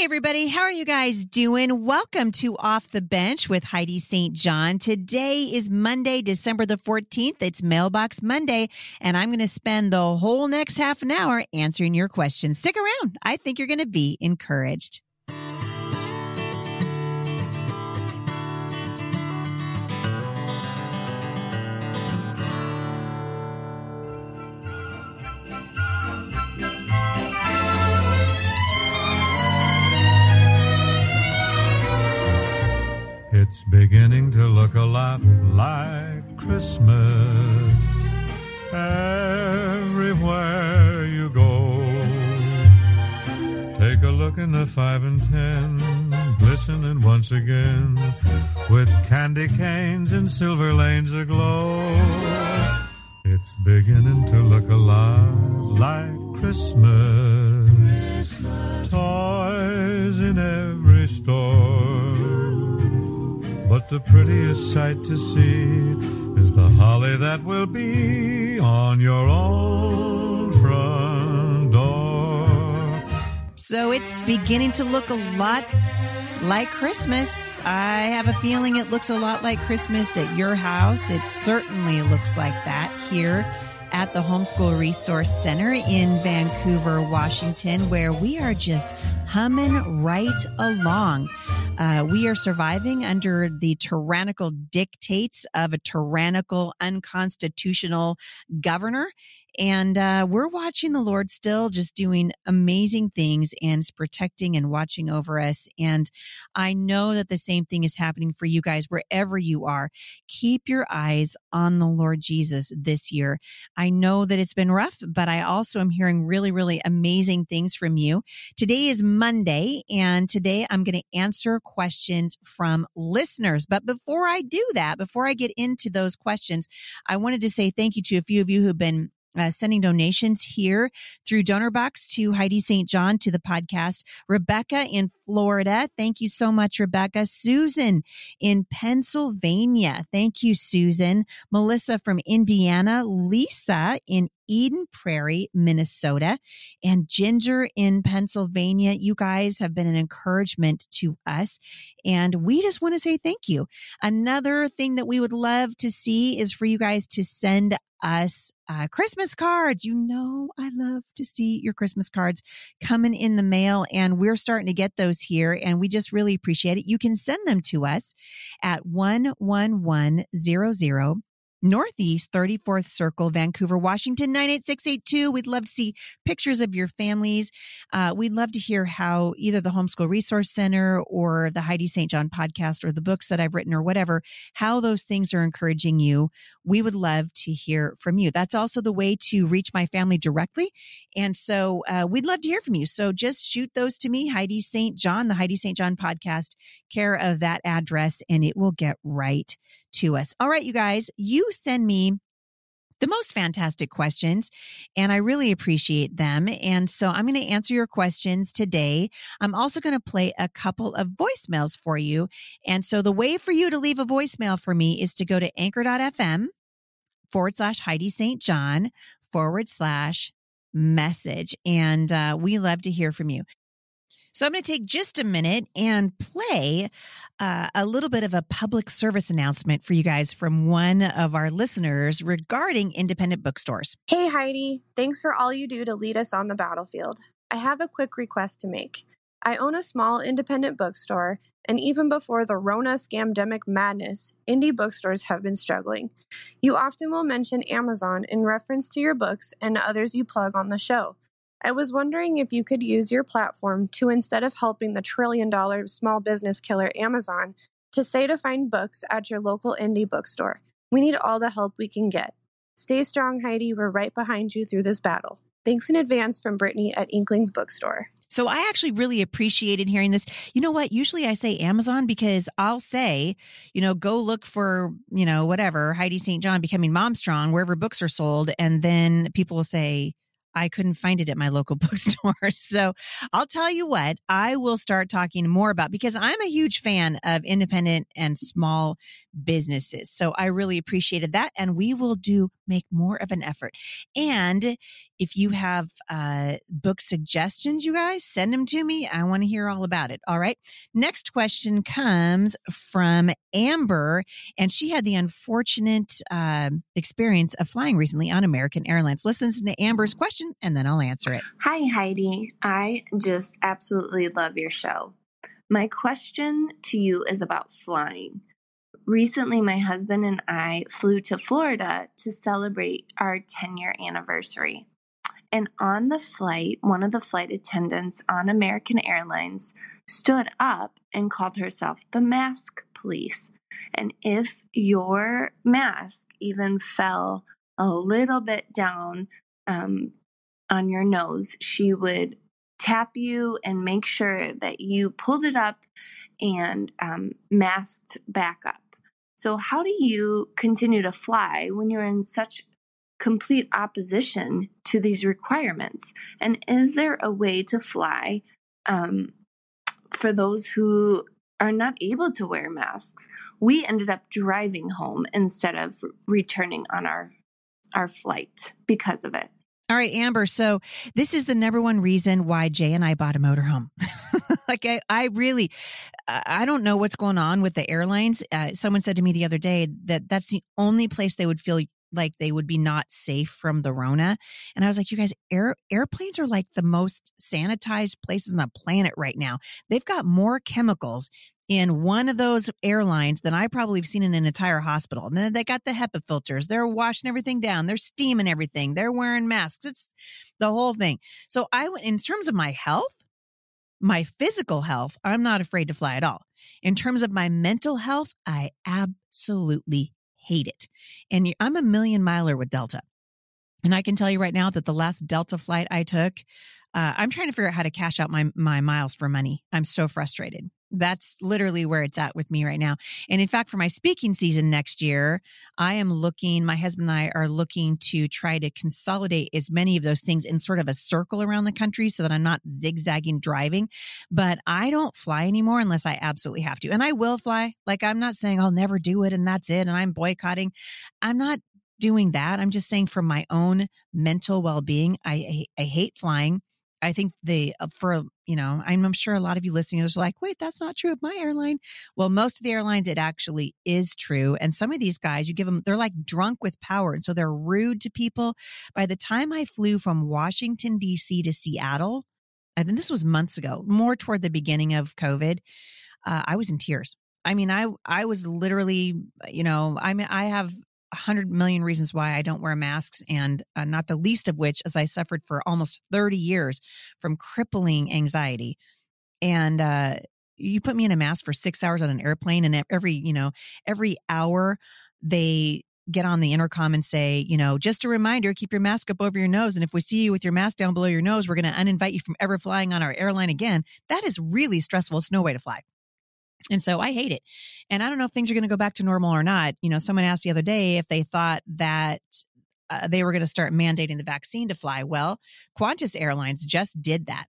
Hey, everybody. How are you guys doing? Welcome to Off the Bench with Heidi St. John. Today is Monday, December the 14th. It's Mailbox Monday, and I'm going to spend the whole next half an hour answering your questions. Stick around. I think you're going to be encouraged. Beginning to look a lot like Christmas everywhere you go. Take a look in the five and ten, glistening once again with candy canes and silver lanes aglow. It's beginning to look a lot like Christmas. Toys in every store. But the prettiest sight to see is the holly that will be on your own front door. So it's beginning to look a lot like Christmas. I have a feeling it looks a lot like Christmas at your house. It certainly looks like that here at the Homeschool Resource Center in Vancouver, Washington, where we are just humming right along. Uh, we are surviving under the tyrannical dictates of a tyrannical, unconstitutional governor. And uh, we're watching the Lord still just doing amazing things and protecting and watching over us. And I know that the same thing is happening for you guys wherever you are. Keep your eyes on the Lord Jesus this year. I know that it's been rough, but I also am hearing really, really amazing things from you. Today is Monday, and today I'm going to answer questions from listeners. But before I do that, before I get into those questions, I wanted to say thank you to a few of you who've been uh, sending donations here through DonorBox to Heidi St. John to the podcast. Rebecca in Florida. Thank you so much, Rebecca. Susan in Pennsylvania. Thank you, Susan. Melissa from Indiana. Lisa in Eden Prairie, Minnesota, and Ginger in Pennsylvania. You guys have been an encouragement to us, and we just want to say thank you. Another thing that we would love to see is for you guys to send us uh, Christmas cards. You know, I love to see your Christmas cards coming in the mail, and we're starting to get those here, and we just really appreciate it. You can send them to us at 11100 Northeast 34th Circle, Vancouver, Washington, 98682. We'd love to see pictures of your families. Uh, we'd love to hear how either the Homeschool Resource Center or the Heidi St. John podcast or the books that I've written or whatever, how those things are encouraging you. We would love to hear from you. That's also the way to reach my family directly. And so uh, we'd love to hear from you. So just shoot those to me, Heidi St. John, the Heidi St. John podcast, care of that address, and it will get right to us. All right, you guys, you send me the most fantastic questions and I really appreciate them. And so I'm going to answer your questions today. I'm also going to play a couple of voicemails for you. And so the way for you to leave a voicemail for me is to go to anchor.fm forward slash Heidi St. John forward slash message. And uh, we love to hear from you. So I'm going to take just a minute and play uh, a little bit of a public service announcement for you guys from one of our listeners regarding independent bookstores. Hey, Heidi. Thanks for all you do to lead us on the battlefield. I have a quick request to make. I own a small independent bookstore, and even before the Rona scamdemic madness, indie bookstores have been struggling. You often will mention Amazon in reference to your books and others you plug on the show. I was wondering if you could use your platform to, instead of helping the trillion dollar small business killer Amazon, to say to find books at your local indie bookstore. We need all the help we can get. Stay strong, Heidi. We're right behind you through this battle. Thanks in advance from Brittany at Inklings Bookstore. So I actually really appreciated hearing this. You know what? Usually I say Amazon because I'll say, you know, go look for, you know, whatever, Heidi St. John becoming mom strong, wherever books are sold. And then people will say, I couldn't find it at my local bookstore. So I'll tell you what, I will start talking more about because I'm a huge fan of independent and small businesses. So I really appreciated that. And we will do make more of an effort. And if you have uh, book suggestions, you guys send them to me. I want to hear all about it. All right. Next question comes from Amber, and she had the unfortunate uh, experience of flying recently on American Airlines. Listen to Amber's question, and then I'll answer it. Hi, Heidi. I just absolutely love your show. My question to you is about flying. Recently, my husband and I flew to Florida to celebrate our 10 year anniversary. And on the flight, one of the flight attendants on American Airlines stood up and called herself the mask police. And if your mask even fell a little bit down um, on your nose, she would tap you and make sure that you pulled it up and um, masked back up. So, how do you continue to fly when you're in such complete opposition to these requirements? And is there a way to fly um, for those who are not able to wear masks? We ended up driving home instead of returning on our our flight because of it. All right, Amber. So this is the number one reason why Jay and I bought a motorhome. like I, I really, I don't know what's going on with the airlines. Uh, someone said to me the other day that that's the only place they would feel like they would be not safe from the Rona. And I was like, you guys, air, airplanes are like the most sanitized places on the planet right now. They've got more chemicals in one of those airlines than I probably have seen in an entire hospital. And then they got the HEPA filters. They're washing everything down. They're steaming everything. They're wearing masks. It's the whole thing. So I went in terms of my health, my physical health, I'm not afraid to fly at all. In terms of my mental health, I absolutely hate it. And I'm a million miler with Delta. And I can tell you right now that the last Delta flight I took, uh, I'm trying to figure out how to cash out my, my miles for money. I'm so frustrated that's literally where it's at with me right now. And in fact, for my speaking season next year, I am looking, my husband and I are looking to try to consolidate as many of those things in sort of a circle around the country so that I'm not zigzagging driving. But I don't fly anymore unless I absolutely have to. And I will fly. Like I'm not saying I'll never do it and that's it. And I'm boycotting. I'm not doing that. I'm just saying for my own mental well being, I, I, I hate flying. I think they, uh, for, you know, I'm, sure a lot of you listening are like, wait, that's not true of my airline. Well, most of the airlines, it actually is true. And some of these guys, you give them, they're like drunk with power. And so they're rude to people. By the time I flew from Washington, D.C. to Seattle, I think this was months ago, more toward the beginning of COVID, uh, I was in tears. I mean, I I was literally, you know, I mean, I have a hundred million reasons why I don't wear masks, and uh, not the least of which is I suffered for almost 30 years from crippling anxiety. And uh, you put me in a mask for six hours on an airplane, and every, you know, every hour they get on the intercom and say, you know, just a reminder, keep your mask up over your nose. And if we see you with your mask down below your nose, we're going to uninvite you from ever flying on our airline again. That is really stressful. It's no way to fly. And so I hate it. And I don't know if things are going to go back to normal or not. You know, someone asked the other day if they thought that uh, they were going to start mandating the vaccine to fly. Well, Qantas Airlines just did that.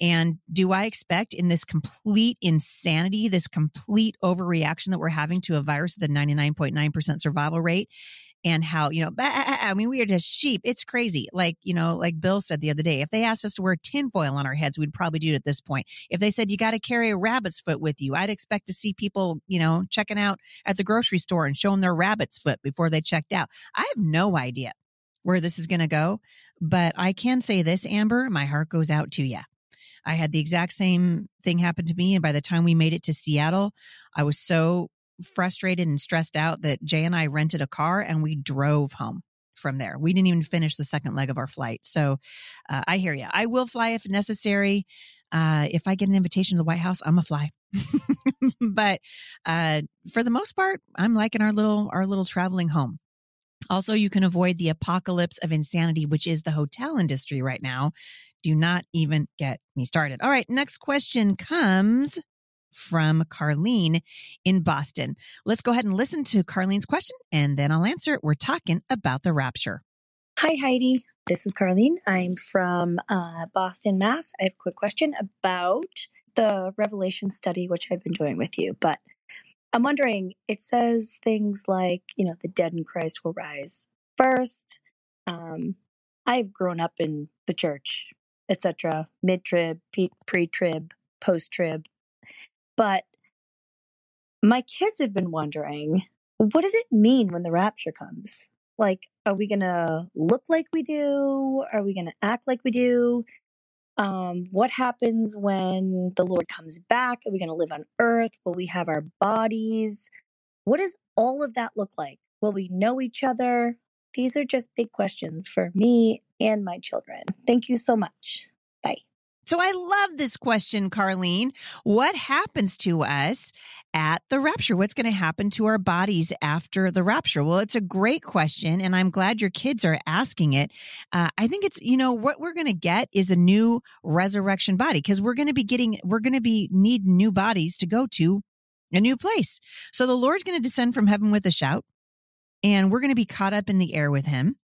And do I expect in this complete insanity, this complete overreaction that we're having to a virus with a 99.9% survival rate, and how, you know, ah, ah, ah, I mean, we are just sheep. It's crazy. Like, you know, like Bill said the other day, if they asked us to wear tinfoil on our heads, we'd probably do it at this point. If they said you got to carry a rabbit's foot with you, I'd expect to see people, you know, checking out at the grocery store and showing their rabbit's foot before they checked out. I have no idea where this is going to go, but I can say this, Amber, my heart goes out to you. I had the exact same thing happen to me. And by the time we made it to Seattle, I was so frustrated and stressed out that Jay and I rented a car and we drove home from there. We didn't even finish the second leg of our flight. So uh, I hear you. I will fly if necessary. Uh, if I get an invitation to the White House, I'm a fly. but uh, for the most part, I'm liking our little our little traveling home. Also, you can avoid the apocalypse of insanity, which is the hotel industry right now. Do not even get me started. All right, next question comes from Carlene in Boston. Let's go ahead and listen to Carlene's question and then I'll answer it. We're talking about the rapture. Hi, Heidi. This is Carlene. I'm from uh, Boston, Mass. I have a quick question about the Revelation study, which I've been doing with you. But I'm wondering, it says things like, you know, the dead in Christ will rise first. Um, I've grown up in the church, etc., mid trib, pre trib, post trib. But my kids have been wondering what does it mean when the rapture comes? Like, are we going to look like we do? Are we going to act like we do? Um, what happens when the Lord comes back? Are we going to live on earth? Will we have our bodies? What does all of that look like? Will we know each other? These are just big questions for me and my children. Thank you so much. So I love this question, Carlene. What happens to us at the rapture? What's going to happen to our bodies after the rapture? Well, it's a great question, and I'm glad your kids are asking it. Uh, I think it's, you know, what we're going to get is a new resurrection body because we're going to be getting, we're going to be need new bodies to go to a new place. So the Lord's going to descend from heaven with a shout, and we're going to be caught up in the air with him.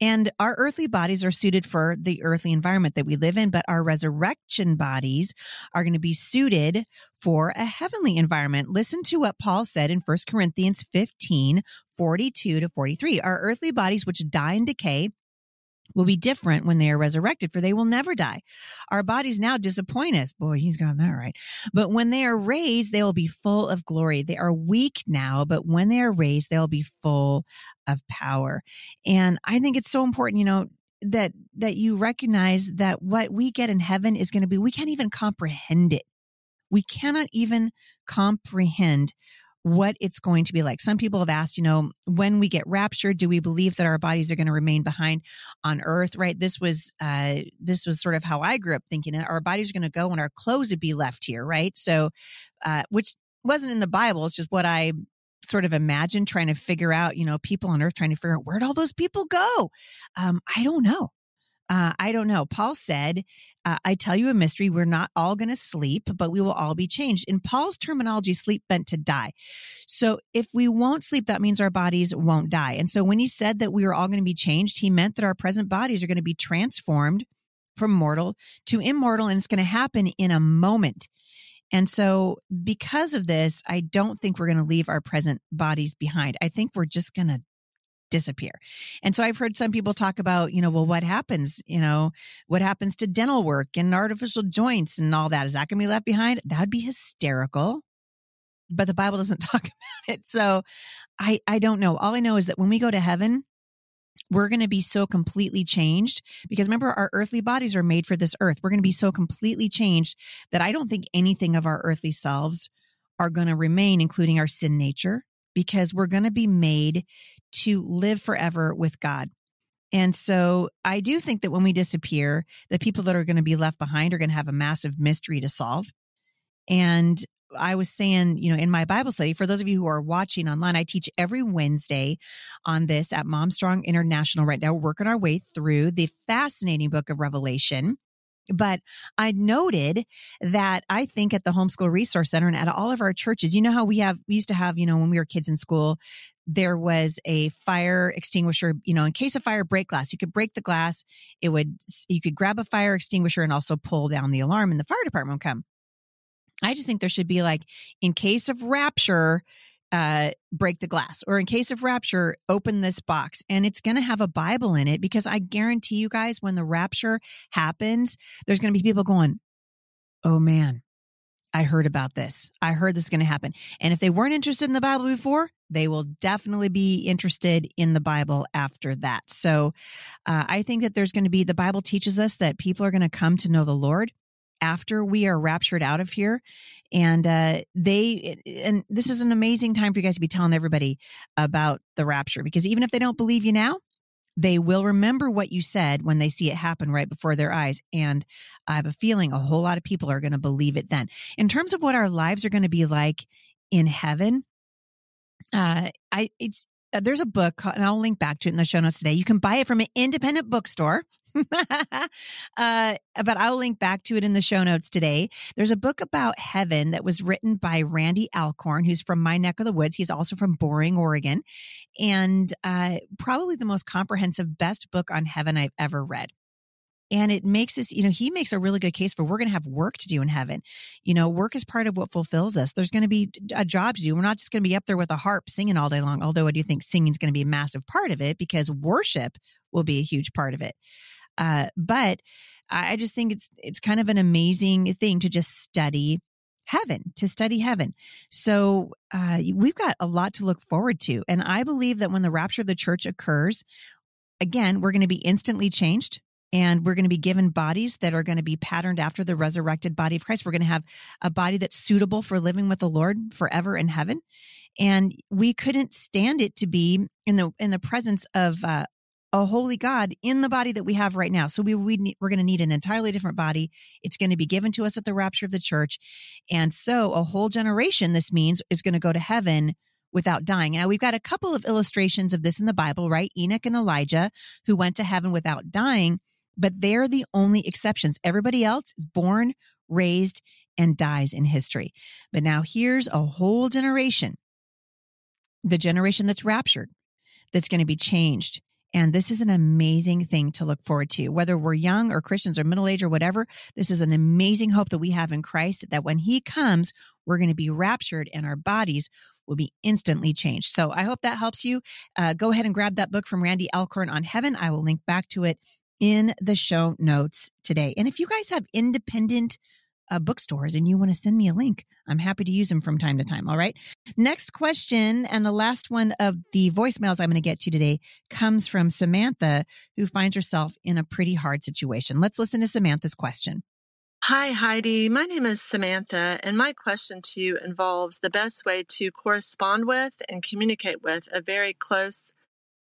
And our earthly bodies are suited for the earthly environment that we live in, but our resurrection bodies are going to be suited for a heavenly environment. Listen to what Paul said in 1 Corinthians 15, 42 to 43. Our earthly bodies, which die and decay, will be different when they are resurrected, for they will never die. Our bodies now disappoint us. Boy, he's got that right. But when they are raised, they will be full of glory. They are weak now, but when they are raised, they'll be full of power. And I think it's so important, you know, that that you recognize that what we get in heaven is going to be we can't even comprehend it. We cannot even comprehend what it's going to be like. Some people have asked, you know, when we get raptured, do we believe that our bodies are going to remain behind on earth? Right. This was, uh, this was sort of how I grew up thinking. Our bodies are going to go and our clothes would be left here. Right. So, uh, which wasn't in the Bible. It's just what I sort of imagine trying to figure out, you know, people on earth trying to figure out where'd all those people go? Um, I don't know. Uh, I don't know. Paul said, uh, I tell you a mystery. We're not all going to sleep, but we will all be changed. In Paul's terminology, sleep meant to die. So if we won't sleep, that means our bodies won't die. And so when he said that we were all going to be changed, he meant that our present bodies are going to be transformed from mortal to immortal, and it's going to happen in a moment. And so, because of this, I don't think we're going to leave our present bodies behind. I think we're just going to disappear. And so I've heard some people talk about, you know, well, what happens, you know, what happens to dental work and artificial joints and all that? Is that going to be left behind? That'd be hysterical. But the Bible doesn't talk about it. So I, I don't know. All I know is that when we go to heaven, we're going to be so completely changed because remember our earthly bodies are made for this earth. We're going to be so completely changed that I don't think anything of our earthly selves are going to remain, including our sin nature, because we're going to be made to live forever with God. And so I do think that when we disappear, the people that are going to be left behind are going to have a massive mystery to solve. And I was saying, you know, in my Bible study, for those of you who are watching online, I teach every Wednesday on this at Mom Strong International. Right now, we're working our way through the fascinating book of Revelation. But I noted that I think at the Homeschool Resource Center and at all of our churches, you know how we have, we used to have, you know, when we were kids in school, there was a fire extinguisher, you know, in case of fire, break glass. You could break the glass. It would, you could grab a fire extinguisher and also pull down the alarm and the fire department would come. I just think there should be like, in case of rapture, uh, break the glass or in case of rapture open this box and it's going to have a bible in it because i guarantee you guys when the rapture happens there's going to be people going oh man i heard about this. I heard this is going to happen. And if they weren't interested in the bible before they will definitely be interested in the bible after that. So uh, i think that there's going to be the bible teaches us that people are going to come to know the lord after we are raptured out of here. And uh, they and this is an amazing time for you guys to be telling everybody about the rapture because even if they don't believe you now they will remember what you said when they see it happen right before their eyes. And i have a feeling a whole lot of people are going to believe it then. In terms of what our lives are going to be like in heaven uh i it's uh, there's a book and i'll link back to it in the show notes today. You can buy it from an independent bookstore uh, but I'll link back to it in the show notes today. There's a book about heaven that was written by Randy Alcorn, who's from my neck of the woods. He's also from Boring, Oregon, and uh, probably the most comprehensive, best book on heaven I've ever read. And it makes us, you know, he makes a really good case for we're going to have work to do in heaven. You know, work is part of what fulfills us. There's going to be a job to do. We're not just going to be up there with a harp singing all day long, although I do think singing is going to be a massive part of it because worship will be a huge part of it. Uh, but I just think it's it's kind of an amazing thing to just study heaven, to study heaven. So uh, we've got a lot to look forward to, and I believe that when the rapture of the church occurs, again, we're going to be instantly changed and we're going to be given bodies that are going to be patterned after the resurrected body of Christ. We're going to have a body that's suitable for living with the Lord forever in heaven. And we couldn't stand it to be in the in the presence of uh, a holy God in the body that we have right now. So we, we need, we're going to need an entirely different body. It's going to be given to us at the rapture of the church. And so a whole generation, this means, is going to go to heaven without dying. Now we've got a couple of illustrations of this in the Bible, right? Enoch and Elijah who went to heaven without dying but they're the only exceptions. Everybody else is born, raised, and dies in history. But now here's a whole generation, the generation that's raptured, that's going to be changed. And this is an amazing thing to look forward to. Whether we're young or Christians or middle age or whatever, this is an amazing hope that we have in Christ that when he comes, we're going to be raptured and our bodies will be instantly changed. So I hope that helps you. Uh, go ahead and grab that book from Randy Alcorn on heaven. I will link back to it in the show notes today. And if you guys have independent uh, bookstores and you want to send me a link, I'm happy to use them from time to time. All right. Next question, and the last one of the voicemails I'm going to get to today comes from Samantha, who finds herself in a pretty hard situation. Let's listen to Samantha's question. Hi, Heidi. My name is Samantha, and my question to you involves the best way to correspond with and communicate with a very close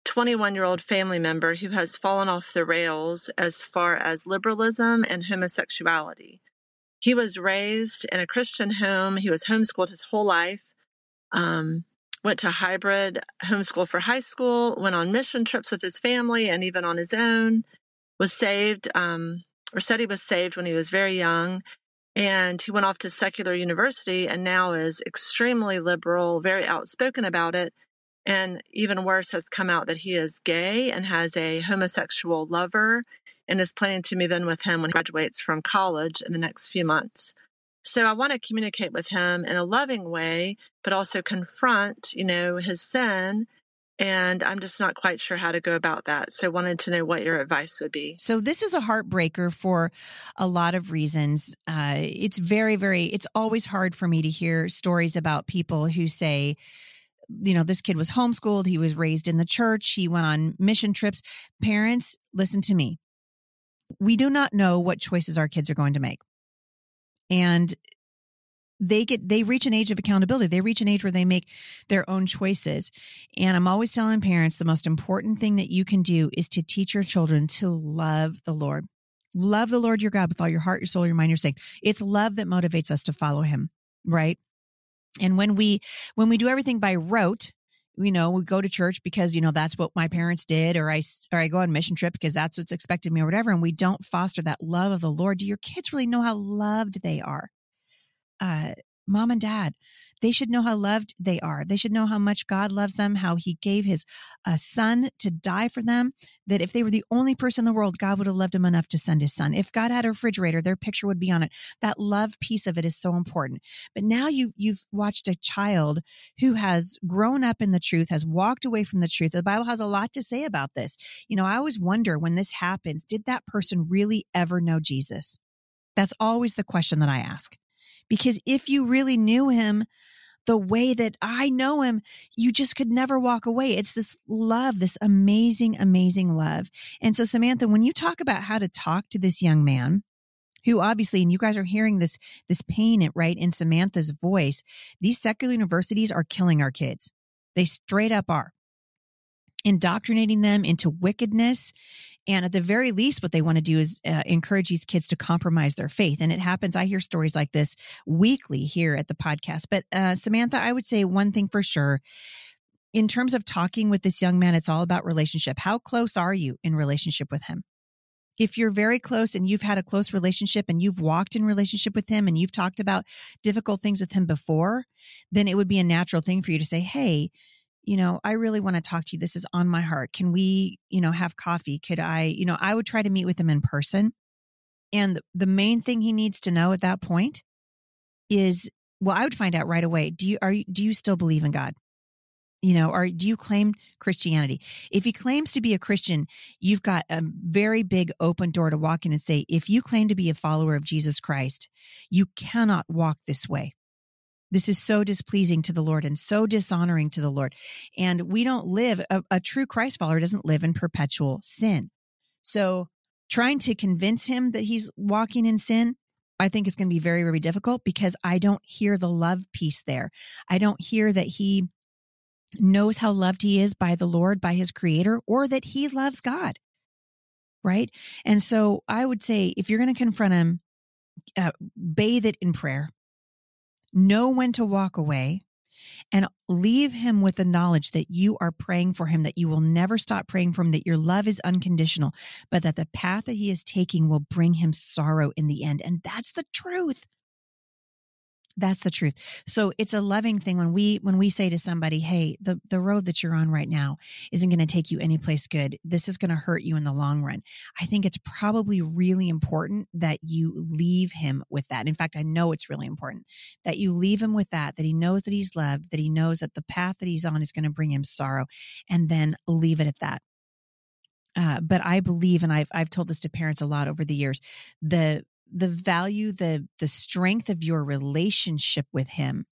21 year old family member who has fallen off the rails as far as liberalism and homosexuality. He was raised in a Christian home, he was homeschooled his whole life. Um, went to hybrid homeschool for high school, went on mission trips with his family and even on his own, was saved, um, or said he was saved when he was very young. And he went off to secular university and now is extremely liberal, very outspoken about it. And even worse, has come out that he is gay and has a homosexual lover and is planning to move in with him when he graduates from college in the next few months. So I want to communicate with him in a loving way, but also confront, you know, his sin. And I'm just not quite sure how to go about that. So wanted to know what your advice would be. So this is a heartbreaker for a lot of reasons. Uh, it's very, very, it's always hard for me to hear stories about people who say, you know, this kid was homeschooled. He was raised in the church. He went on mission trips. Parents, listen to me. We do not know what choices our kids are going to make. And they get they reach an age of accountability. They reach an age where they make their own choices. And i'm always telling parents the most important thing that you can do is to teach your children to love the lord. Love the lord your god with all your heart your soul your mind your strength. It's love that motivates us to follow him right? And when we, when we do everything by rote, you know, we go to church because, you know, that's what my parents did, or I, or I go on mission trip because that's what's expected me or whatever. And we don't foster that love of the Lord. Do your kids really know how loved they are? Uh, mom and dad, they should know how loved they are. They should know how much God loves them, how he gave his uh, son to die for them, that if they were the only person in the world, God would have loved them enough to send his son. If God had a refrigerator, their picture would be on it. That love piece of it is so important. But now you've, you've watched a child who has grown up in the truth, has walked away from the truth. The Bible has a lot to say about this. You know, I always wonder when this happens, did that person really ever know Jesus? That's always the question that I ask. Because if you really knew him the way that I know him, you just could never walk away. It's this love, this amazing, amazing love. And so, Samantha, when you talk about how to talk to this young man, who obviously, and you guys are hearing this, this pain, right, in Samantha's voice, these secular universities are killing our kids. They straight up are indoctrinating them into wickedness and at the very least, what they want to do is uh, encourage these kids to compromise their faith. And it happens. I hear stories like this weekly here at the podcast. But uh, Samantha, I would say one thing for sure. In terms of talking with this young man, it's all about relationship. How close are you in relationship with him? if you're very close and you've had a close relationship and you've walked in relationship with him and you've talked about difficult things with him before, then it would be a natural thing for you to say, Hey, you know, I really want to talk to you. This is on my heart. Can we, you know, have coffee? Could I, you know, I would try to meet with him in person. And the main thing he needs to know at that point is, well, I would find out right away. Do you, are you, do you still believe in God? You know, or do you claim Christianity? If he claims to be a Christian, you've got a very big open door to walk in and say, if you claim to be a follower of Jesus Christ, you cannot walk this way. This is so displeasing to the Lord and so dishonoring to the Lord. And we don't live, a, a true Christ follower doesn't live in perpetual sin. So trying to convince him that he's walking in sin, I think is going to be very, very difficult because I don't hear the love piece there. I don't hear that he knows how loved he is by the Lord, by his creator, or that he loves God. Right. And so I would say if you're going to confront him, uh, bathe it in prayer, know when to walk away, and leave him with the knowledge that you are praying for him, that you will never stop praying for him, that your love is unconditional, but that the path that he is taking will bring him sorrow in the end. And that's the truth. That's the truth. So it's a loving thing when we when we say to somebody, "Hey, the the road that you're on right now isn't going to take you any place good. This is going to hurt you in the long run." I think it's probably really important that you leave him with that. In fact, I know it's really important that you leave him with that that he knows that he's loved, that he knows that the path that he's on is going to bring him sorrow, and then leave it at that. Uh, but I believe, and I've I've told this to parents a lot over the years, the the value, the, the strength of your relationship with him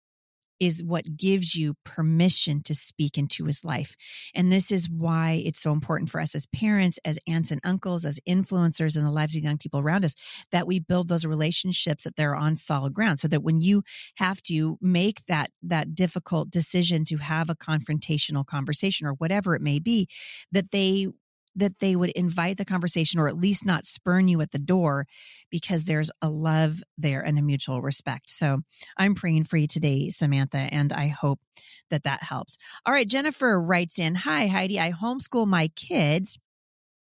is what gives you permission to speak into his life. And this is why it's so important for us as parents, as aunts and uncles, as influencers in the lives of young people around us, that we build those relationships that they're on solid ground so that when you have to make that, that difficult decision to have a confrontational conversation or whatever it may be, that they that they would invite the conversation or at least not spurn you at the door because there's a love there and a mutual respect. So I'm praying for you today, Samantha, and I hope that that helps. All right. Jennifer writes in, Hi, Heidi. I homeschool my kids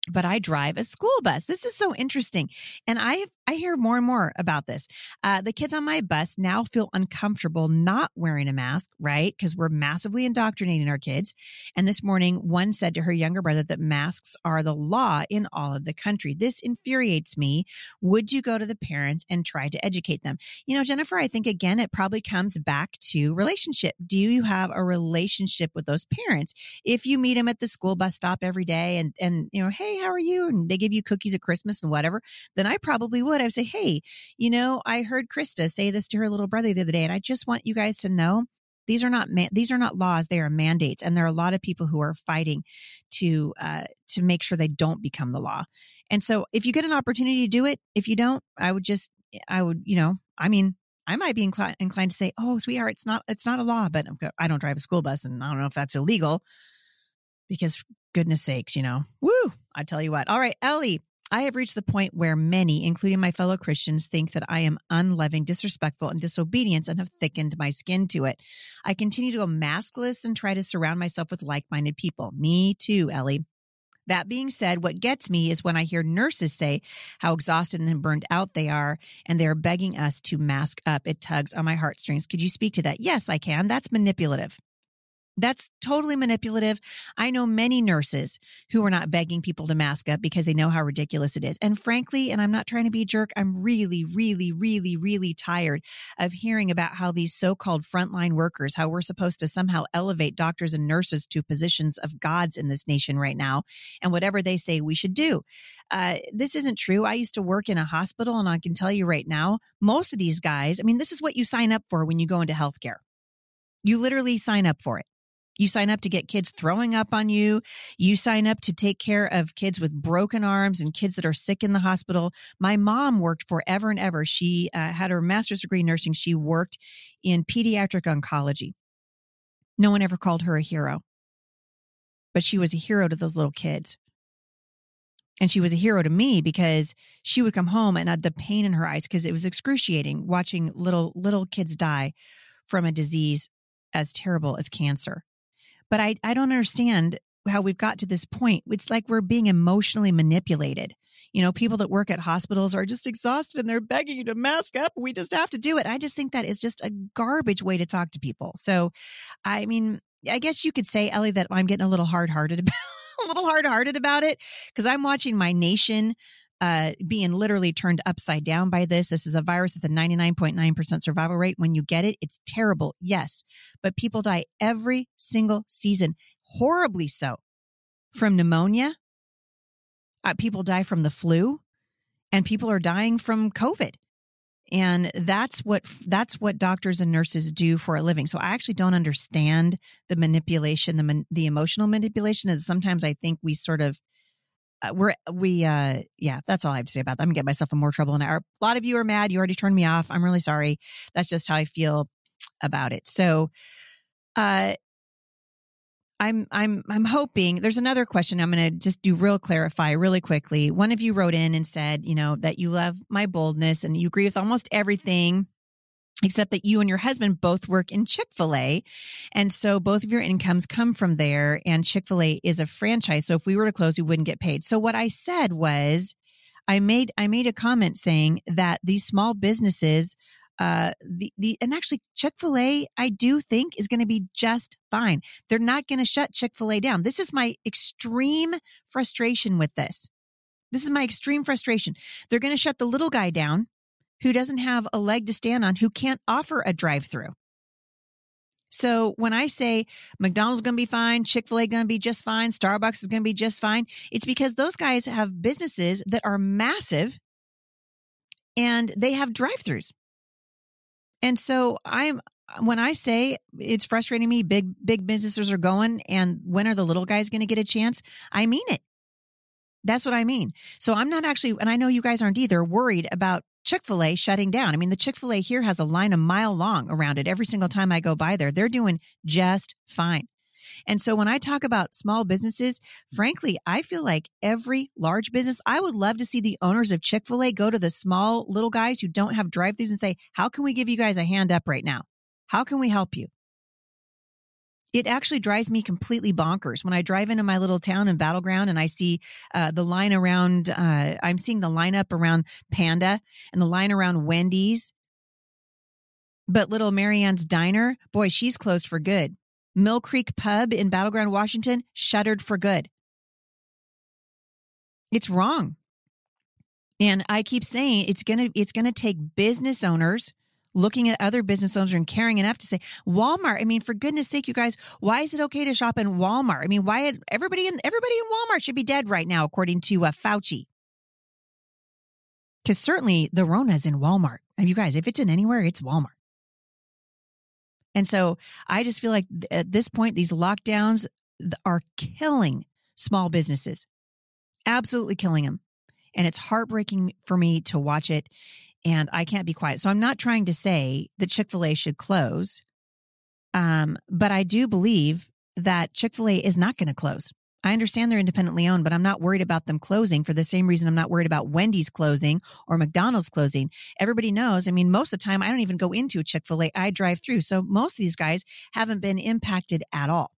but I drive a school bus. This is so interesting. And I, I hear more and more about this. Uh, the kids on my bus now feel uncomfortable not wearing a mask, right? Because we're massively indoctrinating our kids. And this morning, one said to her younger brother that masks are the law in all of the country. This infuriates me. Would you go to the parents and try to educate them? You know, Jennifer, I think again, it probably comes back to relationship. Do you have a relationship with those parents? If you meet them at the school bus stop every day and, and, you know, hey, how are you? And they give you cookies at Christmas and whatever, then I probably would. I would say, Hey, you know, I heard Krista say this to her little brother the other day, and I just want you guys to know these are not man- these are not laws they are mandates and there are a lot of people who are fighting to uh, to make sure they don't become the law and so if you get an opportunity to do it if you don't i would just i would you know i mean i might be inclined, inclined to say oh sweetheart it's not it's not a law but i don't drive a school bus and i don't know if that's illegal because goodness sakes, you know, woo, I tell you what. All right, Ellie, I have reached the point where many, including my fellow Christians, think that I am unloving, disrespectful, and disobedient and have thickened my skin to it. I continue to go maskless and try to surround myself with like minded people. Me too, Ellie. That being said, what gets me is when I hear nurses say how exhausted and burned out they are, and they're begging us to mask up. It tugs on my heartstrings. Could you speak to that? Yes, I can. That's manipulative. That's totally manipulative. I know many nurses who are not begging people to mask up because they know how ridiculous it is. And frankly, and I'm not trying to be a jerk, I'm really, really, really, really tired of hearing about how these so-called frontline workers, how we're supposed to somehow elevate doctors and nurses to positions of gods in this nation right now and whatever they say we should do. Uh, this isn't true. I used to work in a hospital and I can tell you right now, most of these guys, I mean, this is what you sign up for when you go into healthcare. You literally sign up for it. You sign up to get kids throwing up on you. You sign up to take care of kids with broken arms and kids that are sick in the hospital. My mom worked forever and ever. She uh, had her master's degree in nursing. She worked in pediatric oncology. No one ever called her a hero, but she was a hero to those little kids. And she was a hero to me because she would come home and had the pain in her eyes because it was excruciating watching little, little kids die from a disease as terrible as cancer. But I, I don't understand how we've got to this point. It's like we're being emotionally manipulated. You know, people that work at hospitals are just exhausted and they're begging you to mask up. We just have to do it. I just think that is just a garbage way to talk to people. So, I mean, I guess you could say, Ellie, that I'm getting a little hard hearted about a little hard hearted about it because I'm watching my nation uh, being literally turned upside down by this. This is a virus with a 99.9% survival rate. When you get it, it's terrible. Yes. But people die every single season, horribly so, from pneumonia. Uh, people die from the flu and people are dying from COVID. And that's what, that's what doctors and nurses do for a living. So I actually don't understand the manipulation, the, the emotional manipulation is sometimes I think we sort of, uh, we're we uh yeah that's all i have to say about that. I'm gonna get myself in more trouble hour a lot of you are mad. You already turned me off. I'm really sorry. That's just how i feel about it. So uh I'm I'm I'm hoping there's another question I'm going to just do real clarify really quickly. One of you wrote in and said, you know, that you love my boldness and you agree with almost everything except that you and your husband both work in Chick-fil-A. And so both of your incomes come from there and Chick-fil-A is a franchise. So if we were to close, we wouldn't get paid. So what I said was I made I made a comment saying that these small businesses uh the the and actually Chick-fil-A I do think is going to be just fine. They're not going to shut Chick-fil-A down. This is my extreme frustration with this. This is my extreme frustration. They're going to shut the little guy down who doesn't have a leg to stand on, who can't offer a drive through. So when I say McDonald's going to be fine, Chick fil A going to be just fine, Starbucks is going to be just fine, it's because those guys have businesses that are massive and they have drive throughs. And so I'm, when I say it's frustrating me, big, big businesses are going and when are the little guys going to get a chance? I mean it. That's what I mean. So I'm not actually, and I know you guys aren't either, worried about Chick fil A shutting down. I mean, the Chick fil A here has a line a mile long around it every single time I go by there. They're doing just fine. And so when I talk about small businesses, frankly, I feel like every large business, I would love to see the owners of Chick fil A go to the small little guys who don't have drive throughs and say, how can we give you guys a hand up right now? How can we help you? It actually drives me completely bonkers when I drive into my little town in Battleground and I see uh, the line around. Uh, I'm seeing the lineup around Panda and the line around Wendy's. But little Marianne's Diner, boy, she's closed for good. Mill Creek Pub in Battleground, Washington, shuttered for good. It's wrong. And I keep saying it's going to it's going to take business owners looking at other business owners and caring enough to say Walmart. I mean, for goodness sake, you guys, why is it okay to shop in Walmart? I mean, why everybody in everybody in Walmart should be dead right now, according to uh, Fauci. Because certainly the Rona's in Walmart. And you guys, if it's in anywhere, it's Walmart. And so I just feel like at this point, these lockdowns are killing small businesses, absolutely killing them. And it's heartbreaking for me to watch it and I can't be quiet. So I'm not trying to say that Chick fil A should close. Um, but I do believe that Chick fil A is not going to close. I understand they're independently owned, but I'm not worried about them closing for the same reason I'm not worried about Wendy's closing or McDonald's closing. Everybody knows. I mean, most of the time I don't even go into a Chick fil A, I drive through. So most of these guys haven't been impacted at all.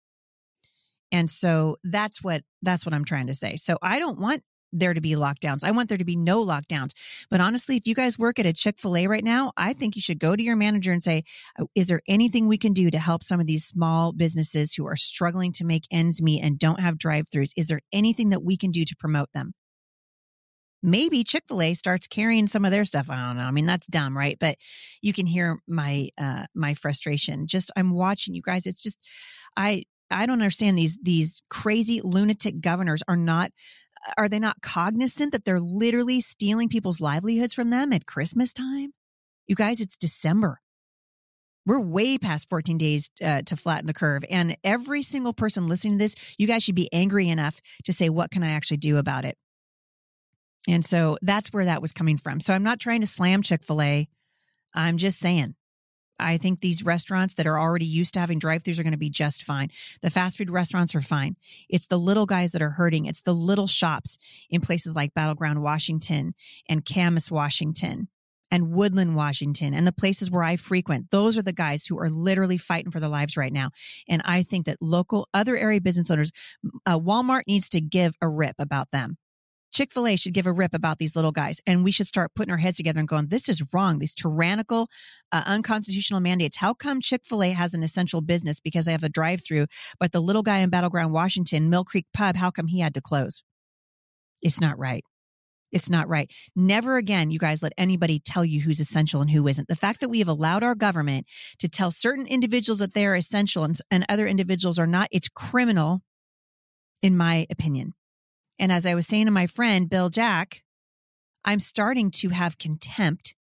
And so that's what that's what I'm trying to say. So I don't want there to be lockdowns. I want there to be no lockdowns. But honestly, if you guys work at a Chick fil A right now, I think you should go to your manager and say, oh, is there anything we can do to help some of these small businesses who are struggling to make ends meet and don't have drive throughs? Is there anything that we can do to promote them? Maybe Chick fil A starts carrying some of their stuff. I don't know. I mean, that's dumb, right? But you can hear my, uh, my frustration. Just, I'm watching you guys. It's just, I, I don't understand these these crazy lunatic governors are not are they not cognizant that they're literally stealing people's livelihoods from them at Christmas time? You guys, it's December. We're way past 14 days uh, to flatten the curve. And every single person listening to this, you guys should be angry enough to say, what can I actually do about it? And so that's where that was coming from. So I'm not trying to slam Chick fil A. I'm just saying I think these restaurants that are already used to having drive throughs are going to be just fine. The fast food restaurants are fine. It's the little guys that are hurting. It's the little shops in places like Battleground, Washington and Camas, Washington and Woodland, Washington, and the places where I frequent, those are the guys who are literally fighting for their lives right now. And I think that local, other area business owners, uh, Walmart needs to give a rip about them. Chick fil A should give a rip about these little guys. And we should start putting our heads together and going, this is wrong. These tyrannical, uh, unconstitutional mandates. How come Chick fil A has an essential business because they have a drive through, but the little guy in Battleground, Washington, Mill Creek Pub, how come he had to close? It's not right. It's not right. Never again, you guys, let anybody tell you who's essential and who isn't. The fact that we have allowed our government to tell certain individuals that they are essential and, and other individuals are not, it's criminal, in my opinion. And as I was saying to my friend, Bill Jack, I'm starting to have contempt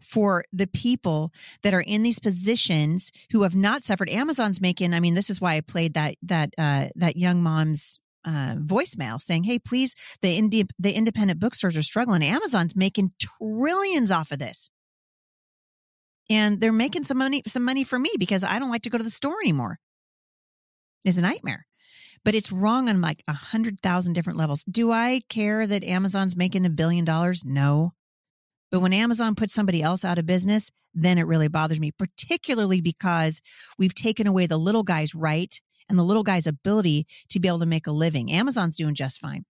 for the people that are in these positions who have not suffered. Amazon's making, I mean, this is why I played that, that, uh, that young mom's uh, voicemail saying, "Hey, please, the indie, the independent bookstores are struggling. Amazon's making trillions off of this, and they're making some money, some money for me because I don't like to go to the store anymore. It's a nightmare." But it's wrong on like a hundred thousand different levels. Do I care that Amazon's making a billion dollars? No. But when Amazon puts somebody else out of business, then it really bothers me, particularly because we've taken away the little guy's right and the little guy's ability to be able to make a living. Amazon's doing just fine.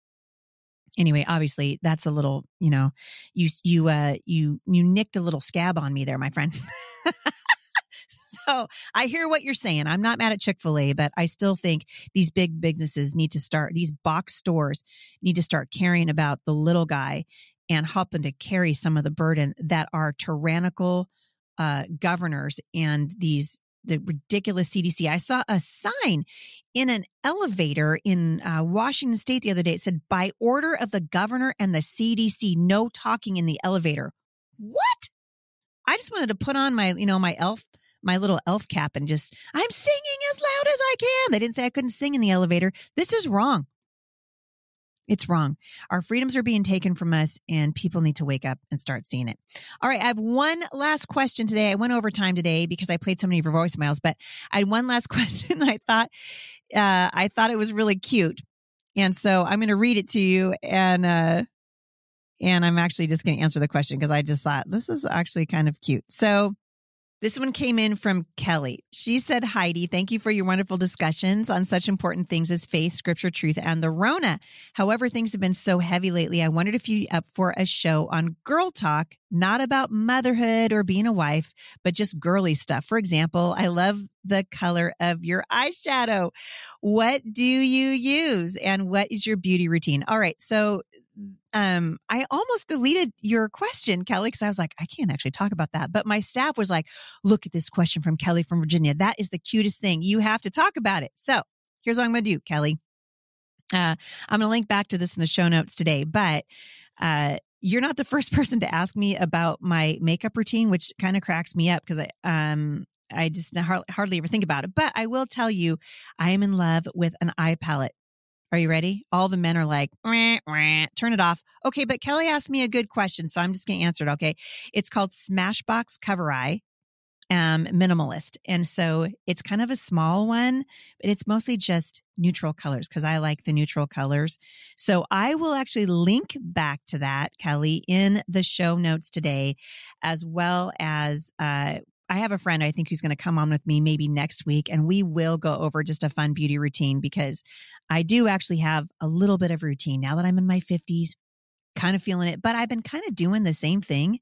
Anyway, obviously that's a little, you know, you, you, uh, you, you nicked a little scab on me there, my friend. so I hear what you're saying. I'm not mad at Chick fil A, but I still think these big businesses need to start, these box stores need to start caring about the little guy and helping to carry some of the burden that our tyrannical uh, governors and these the ridiculous CDC. I saw a sign in an elevator in uh, Washington state the other day. It said, by order of the governor and the CDC, no talking in the elevator. What? I just wanted to put on my, you know, my elf, my little elf cap and just, I'm singing as loud as I can. They didn't say I couldn't sing in the elevator. This is wrong. It's wrong. Our freedoms are being taken from us and people need to wake up and start seeing it. All right. I have one last question today. I went over time today because I played so many of your voicemails, but I had one last question. I thought, uh, I thought it was really cute. And so I'm going to read it to you and, uh, and I'm actually just going to answer the question because I just thought this is actually kind of cute. So this one came in from Kelly. She said, Heidi, thank you for your wonderful discussions on such important things as faith, scripture, truth, and the Rona. However, things have been so heavy lately. I wondered if you up for a show on girl talk, not about motherhood or being a wife, but just girly stuff. For example, I love the color of your eyeshadow. What do you use and what is your beauty routine? All right. So um, I almost deleted your question, Kelly, because I was like, I can't actually talk about that. But my staff was like, look at this question from Kelly from Virginia. That is the cutest thing. You have to talk about it. So here's what I'm going to do, Kelly. Uh, I'm going to link back to this in the show notes today, but, uh, you're not the first person to ask me about my makeup routine, which kind of cracks me up because I, um, I just hardly ever think about it. But I will tell you, I am in love with an eye palette. Are you ready? All the men are like, wah, wah, turn it off. Okay, but Kelly asked me a good question, so I'm just going to answer it. Okay. It's called Smashbox Cover Eye um, minimalist. And so it's kind of a small one, but it's mostly just neutral colors because I like the neutral colors. So I will actually link back to that, Kelly, in the show notes today, as well as, uh, I have a friend I think who's going to come on with me maybe next week and we will go over just a fun beauty routine because I do actually have a little bit of routine now that I'm in my 50s, kind of feeling it, but I've been kind of doing the same thing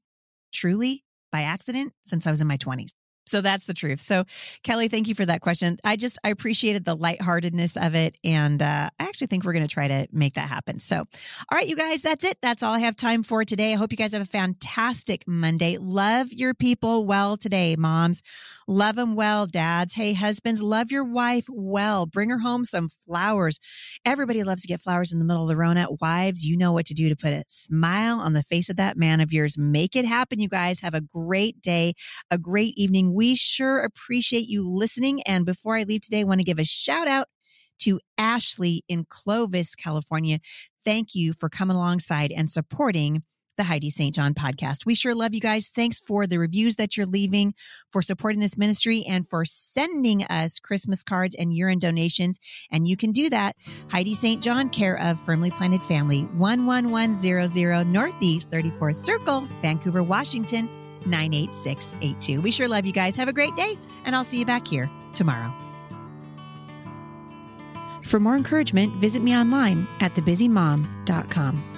truly by accident since I was in my 20s. So that's the truth. So Kelly, thank you for that question. I just, I appreciated the lightheartedness of it. And uh, I actually think we're going to try to make that happen. So, all right, you guys, that's it. That's all I have time for today. I hope you guys have a fantastic Monday. Love your people well today, moms. Love them well, dads. Hey, husbands, love your wife well. Bring her home some flowers. Everybody loves to get flowers in the middle of the Rona. Wives, you know what to do to put a smile on the face of that man of yours. Make it happen, you guys. Have a great day, a great evening we sure appreciate you listening. And before I leave today, I want to give a shout out to Ashley in Clovis, California. Thank you for coming alongside and supporting the Heidi St. John podcast. We sure love you guys. Thanks for the reviews that you're leaving, for supporting this ministry, and for sending us Christmas cards and urine donations. And you can do that. Heidi St. John, care of Firmly Planted Family, 11100 Northeast 34th Circle, Vancouver, Washington, 98682. We sure love you guys. Have a great day, and I'll see you back here tomorrow. For more encouragement, visit me online at thebusymom.com.